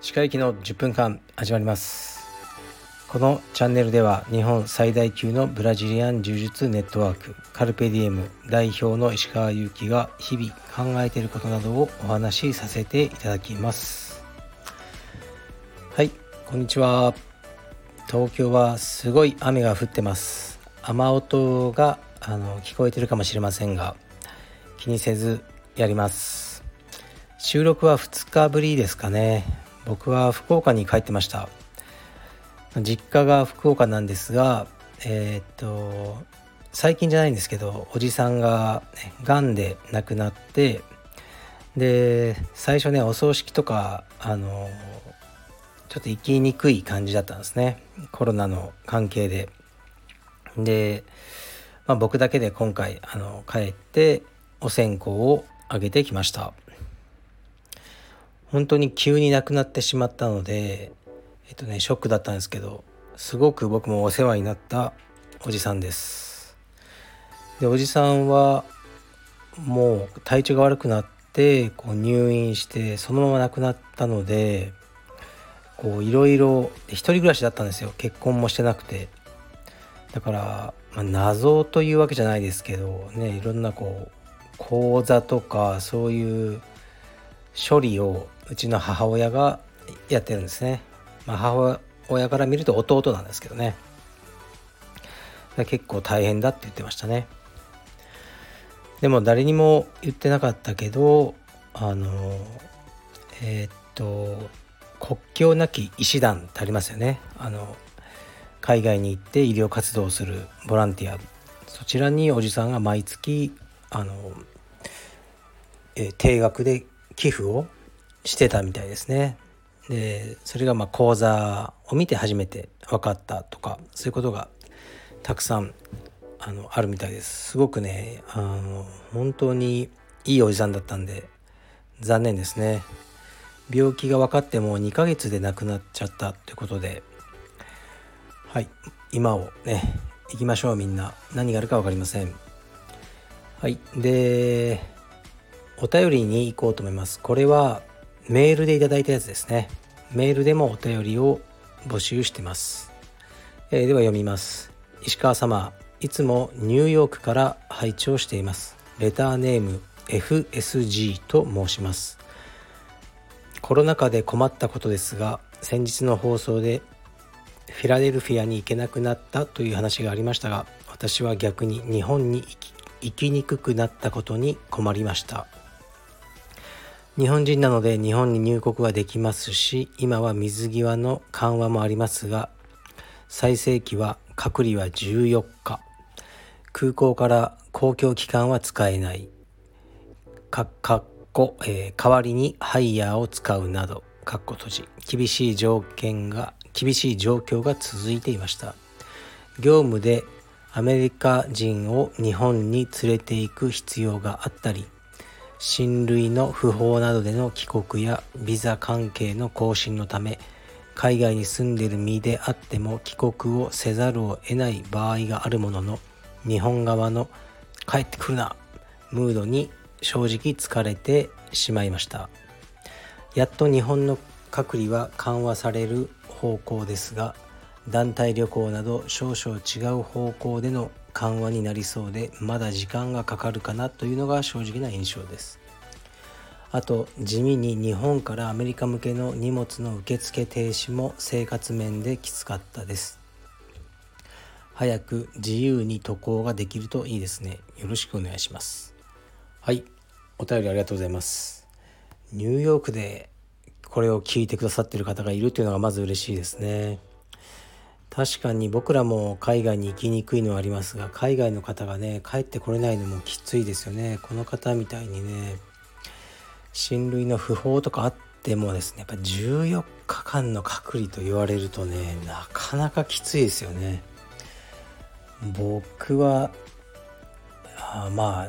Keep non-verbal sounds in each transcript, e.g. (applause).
歯科行きの10分間始まります。このチャンネルでは日本最大級のブラジリアン柔術ネットワークカルペディエム代表の石川祐希が日々考えていることなどをお話しさせていただきます。はいこんにちは。東京はすごい雨が降ってます。雨音があの聞こえてるかもしれませんが気にせずやります。収録は2日ぶりですかね。僕は福岡に帰ってました。実家が福岡なんですがえー、っと最近じゃないんですけどおじさんが、ね、がんで亡くなってで最初ねお葬式とかあのちょっと行きにくい感じだったんですね。コロナの関係で。で、まあ、僕だけで今回あの帰ってお線香をあげてきました。本当に急に亡くなってしまったのでえっとねショックだったんですけどすごく僕もお世話になったおじさんです。でおじさんはもう体調が悪くなってこう入院してそのまま亡くなったのでこういろいろ一人暮らしだったんですよ。結婚もしてなくて。だから、まあ、謎というわけじゃないですけどねいろんなこう講座とかそういう処理をうちの母親がやってるんですね、まあ、母親から見ると弟なんですけどね。結構大変だって言ってましたね。でも誰にも言ってなかったけどあのえー、っと国境なき医師団ってありますよね。あの海外に行って医療活動をするボランティアそちらにおじさんが毎月あの、えー、定額で寄付をしてたみたいですね。でそれがまあ講座を見て初めて分かったとかそういうことがたくさんあのあるみたいです。すごくねあの本当にいいおじさんだったんで残念ですね。病気が分かっても2ヶ月で亡くなっちゃったってことではい。今をね行きましょう。みんな。何があるか分かりません。はい。でお便りに行こうと思います。これはメールでいただいたやつですね。メールでもお便りを募集してます、えー、では読みます。石川様いつもニューヨークから拝聴しています。レターネーム FSG と申します。コロナ禍で困ったことですが先日の放送でフィラデルフィアに行けなくなったという話がありましたが私は逆に日本に行きにくくなったことに困りました。日本人なので日本に入国はできますし今は水際の緩和もありますが最盛期は隔離は14日。空港から公共機関は使えない。かかっこ、えー、代わりにハイヤーを使うなどかっこ閉じ。厳しい条件が厳しい状況が続いていました。業務でアメリカ人を日本に連れて行く必要があったり親類の不法などでの帰国やビザ関係の更新のため海外に住んでいる身であっても帰国をせざるを得ない場合があるものの日本側の帰ってくるなムードに正直疲れてしまいました。やっと日本の隔離は緩和される方向ですが団体旅行など少々違う方向での緩和になりそうでまだ時間がかかるかなというのが正直な印象です。あと地味に日本からアメリカ向けの荷物の受付停止も生活面できつかったです。早く自由に渡航ができるといいですね。よろしくお願いします。はいお便りありがとうございます。ニューヨークでこれを聞いてくださってる方がいるというのがまず嬉しいですね。確かに僕らも海外に行きにくいのはありますが海外の方がね帰ってこれないのもきついですよね。この方みたいにね親類の不法とかあってもですねやっぱ14日間の隔離と言われるとねなかなかきついですよね。僕はあまあ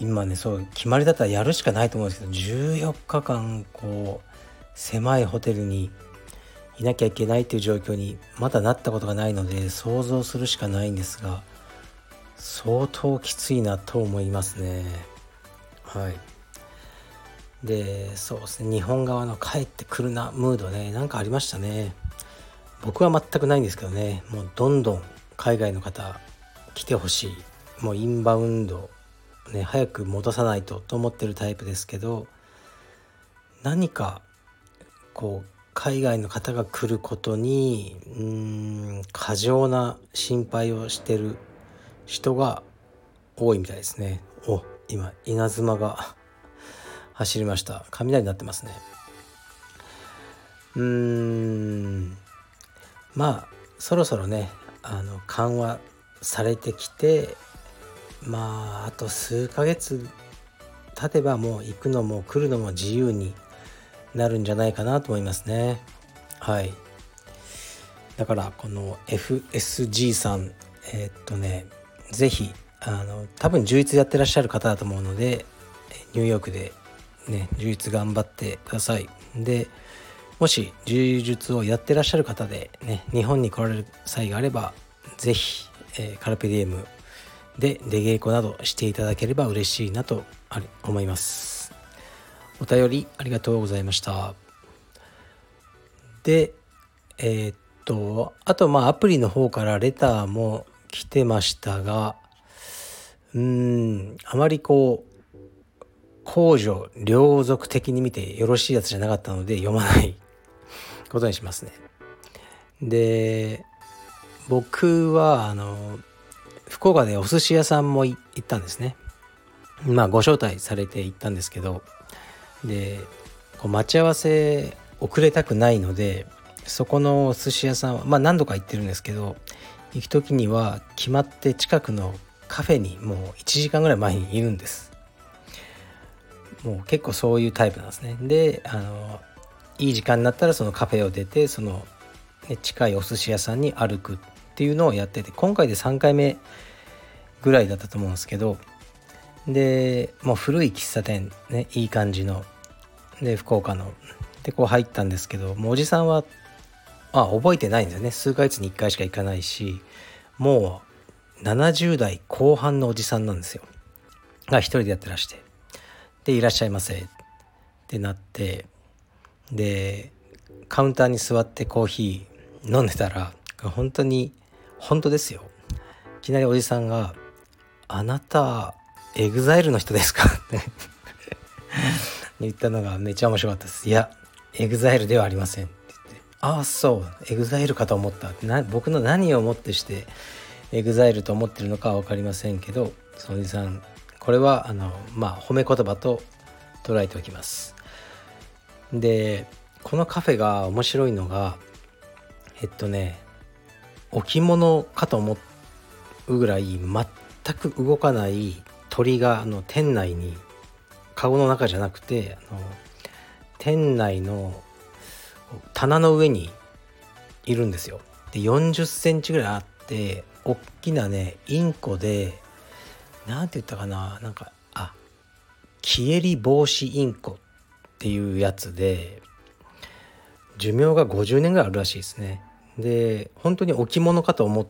今ねそう決まりだったらやるしかないと思うんですけど14日間こう狭いホテルにいなきゃいけないという状況にまだなったことがないので想像するしかないんですが相当きついなと思いますね。はい。でそうですね。日本側の帰ってくるなムードねなんかありましたね。僕は全くないんですけどね。もうどんどん海外の方来てほしい。もうインバウンドね早く戻さないとと思ってるタイプですけど何かこう海外の方が来ることにうん過剰な心配をしてる人が多いみたいですね。お。今稲妻が (laughs) 走りました。雷になってますね。うーん。まあそろそろねあの緩和されてきてまああと数ヶ月経てばもう行くのも来るのも自由になるんじゃないかなと思いますね。はい。だからこの FSG さんえー、っとね是非あの多分充実やってらっしゃる方だと思うのでニューヨークでね充実頑張ってください。でもし柔術をやってらっしゃる方でね日本に来られる際があれば是非、えー、カルペディエムで出稽古などしていただければ嬉しいなと思います。お便りありがとうございましたでえー、っとあとまあアプリの方からレターも来てましたがうんあまりこう公序良俗的に見てよろしいやつじゃなかったので読まない (laughs) ことにしますね。で僕はあの福岡でお寿司屋さんも行ったんですね。まあご招待されて行ったんですけどでこう待ち合わせ遅れたくないのでそこのお寿司屋さんはまあ何度か行ってるんですけど行く時には決まって近くのカフェにもう1時間ぐらい前にいるんです。もう結構そういうタイプなんですね。であのいい時間になったらそのカフェを出てその、ね、近いお寿司屋さんに歩くっていうのをやってて今回で3回目ぐらいだったと思うんですけどでもう古い喫茶店ねいい感じので福岡の。でこう入ったんですけどもうおじさんはあ覚えてないんですよね。数ヶ月に1回しか行かないしもう70代後半のおじさんなんですよ。が一人でやってらして。でいらっしゃいませ。ってなってでカウンターに座ってコーヒー飲んでたら本当に本当ですよ。いきなりおじさんが「あなた EXILE の人ですか?」って。(laughs) 言ったのがめっちゃ面白かったです。いやEXILE ではありません。って言って「ああそう。 EXILE かと思った」な僕の何をもってして EXILE と思ってるのかは分かりませんけどそのおじさんこれはあのまあ褒め言葉と捉えておきます。でこのカフェが面白いのがえっとね置物かと思うぐらい全く動かない鳥があの店内にカゴの中じゃなくてあの店内の棚の上にいるんですよ。で40センチぐらいあって大きなねインコで何て言ったかななんかあ消えり防止インコっていうやつで寿命が50年ぐらいあるらしいですねで本当に置物かと思っ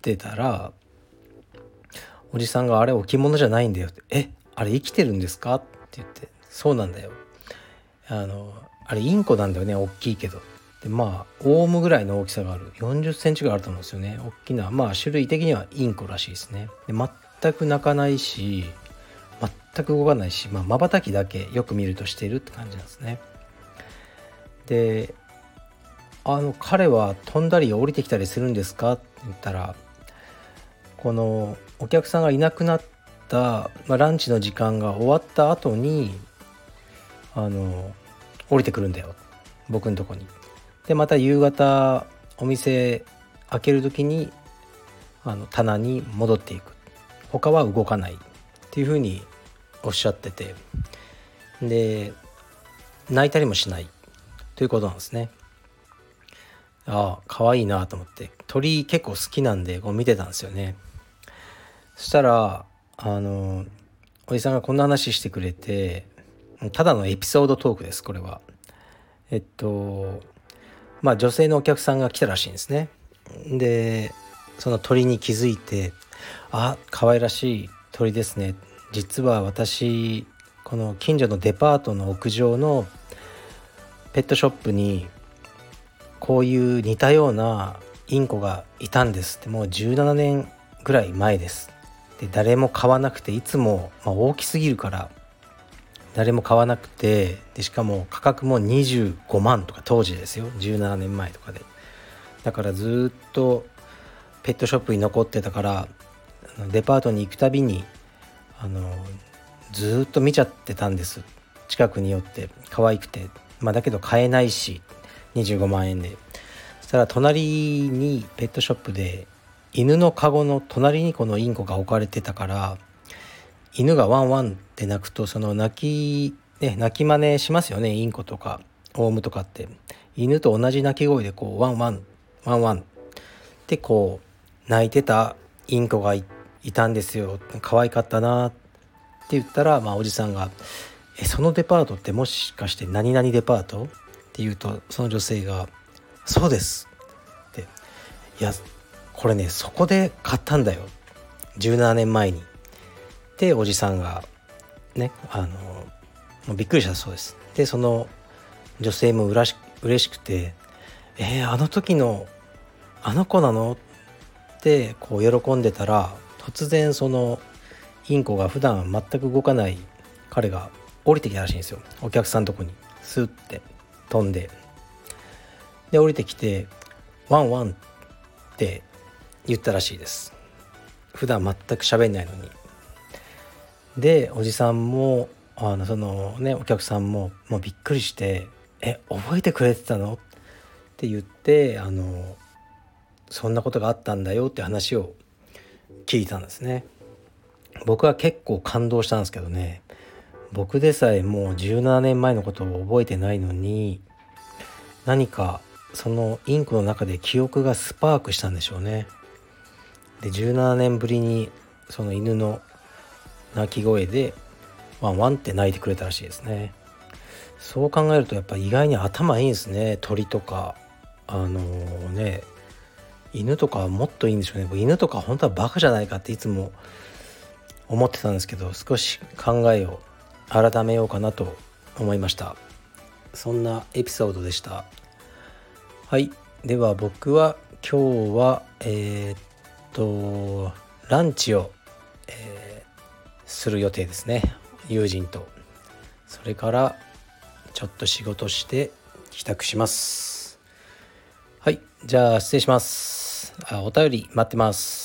てたらおじさんが「あれ置物じゃないんだよ」って「えあれ生きてるんですか?」って言って「そうなんだよ」あのあれインコなんだよね大きいけど。でまあオウムぐらいの大きさがある。40センチぐらいあると思うんですよね。大きなまあ種類的にはインコらしいですね。で全く鳴かないし全く動かないしまばたきだけよく見るとしているって感じなんですね。であの彼は飛んだり降りてきたりするんですか？って言ったらこのお客さんがいなくなった、まあ、ランチの時間が終わった後にあの降りてくるんだよ。僕のとこに。でまた夕方お店開ける時にあの棚に戻っていく。他は動かない。っていうふうにおっしゃってて。で泣いたりもしない。ということなんですね。ああ可愛いなと思って。鳥結構好きなんでこう見てたんですよね。そしたらあのおじさんがこんな話してくれてただのエピソードトークですこれは。えっとまあ女性のお客さんが来たらしいんですね。でその鳥に気づいてあ可愛らしい鳥ですね。実は私この近所のデパートの屋上のペットショップにこういう似たようなインコがいたんですって。もう17年ぐらい前です。で誰も買わなくていつも、まあ、大きすぎるから誰も買わなくてでしかも価格も25万とか当時ですよ。17年前とかで。だからずっとペットショップに残ってたからデパートに行くたびにあのずっと見ちゃってたんです。近くに寄って可愛くて。まあだけど買えないし25万円で。そしたら隣にペットショップで犬のカゴの隣にこのインコが置かれてたから犬がワンワンって鳴くとその鳴きね鳴き真似しますよねインコとかオウムとかって。犬と同じ鳴き声でこうワンワンワンワンってこう鳴いてたインコがいたんですよ。可愛かったなって言ったら、まあ、おじさんが「えそのデパートってもしかして何々デパート?」って言うとその女性が「そうです」って「いやこれねそこで買ったんだよ。17年前に」っておじさんがねあのもうびっくりしたそうです。でその女性もうらし嬉しくて「えー、あの時のあの子なの?」ってこう喜んでたら突然そのインコが普段全く動かない彼が降りてきたらしいんですよ。お客さんのとこに。スッて飛んで。で降りてきて「ワンワン」って言ったらしいです。普段全く喋んないのに。でおじさんもあのそのねお客さんももうびっくりして「え覚えてくれてたの?」って言ってあのそんなことがあったんだよって話を聞いたんですね。僕は結構感動したんですけどね。僕でさえもう17年前のことを覚えてないのに何かそのインクの中で記憶がスパークしたんでしょうね。で17年ぶりにその犬の鳴き声でワンワンって鳴いてくれたらしいですね。そう考えるとやっぱ意外に頭いいんですね。鳥とかあのー、ね犬とかはもっといいんでしょうね。犬とか本当はバカじゃないかっていつも思ってたんですけど少し考えを改めようかなと思いました。そんなエピソードでした。はい。では僕は今日はえー、っとランチを、えー、する予定ですね。友人と。それからちょっと仕事して帰宅します。はい。じゃあ失礼します。あお便り待ってます。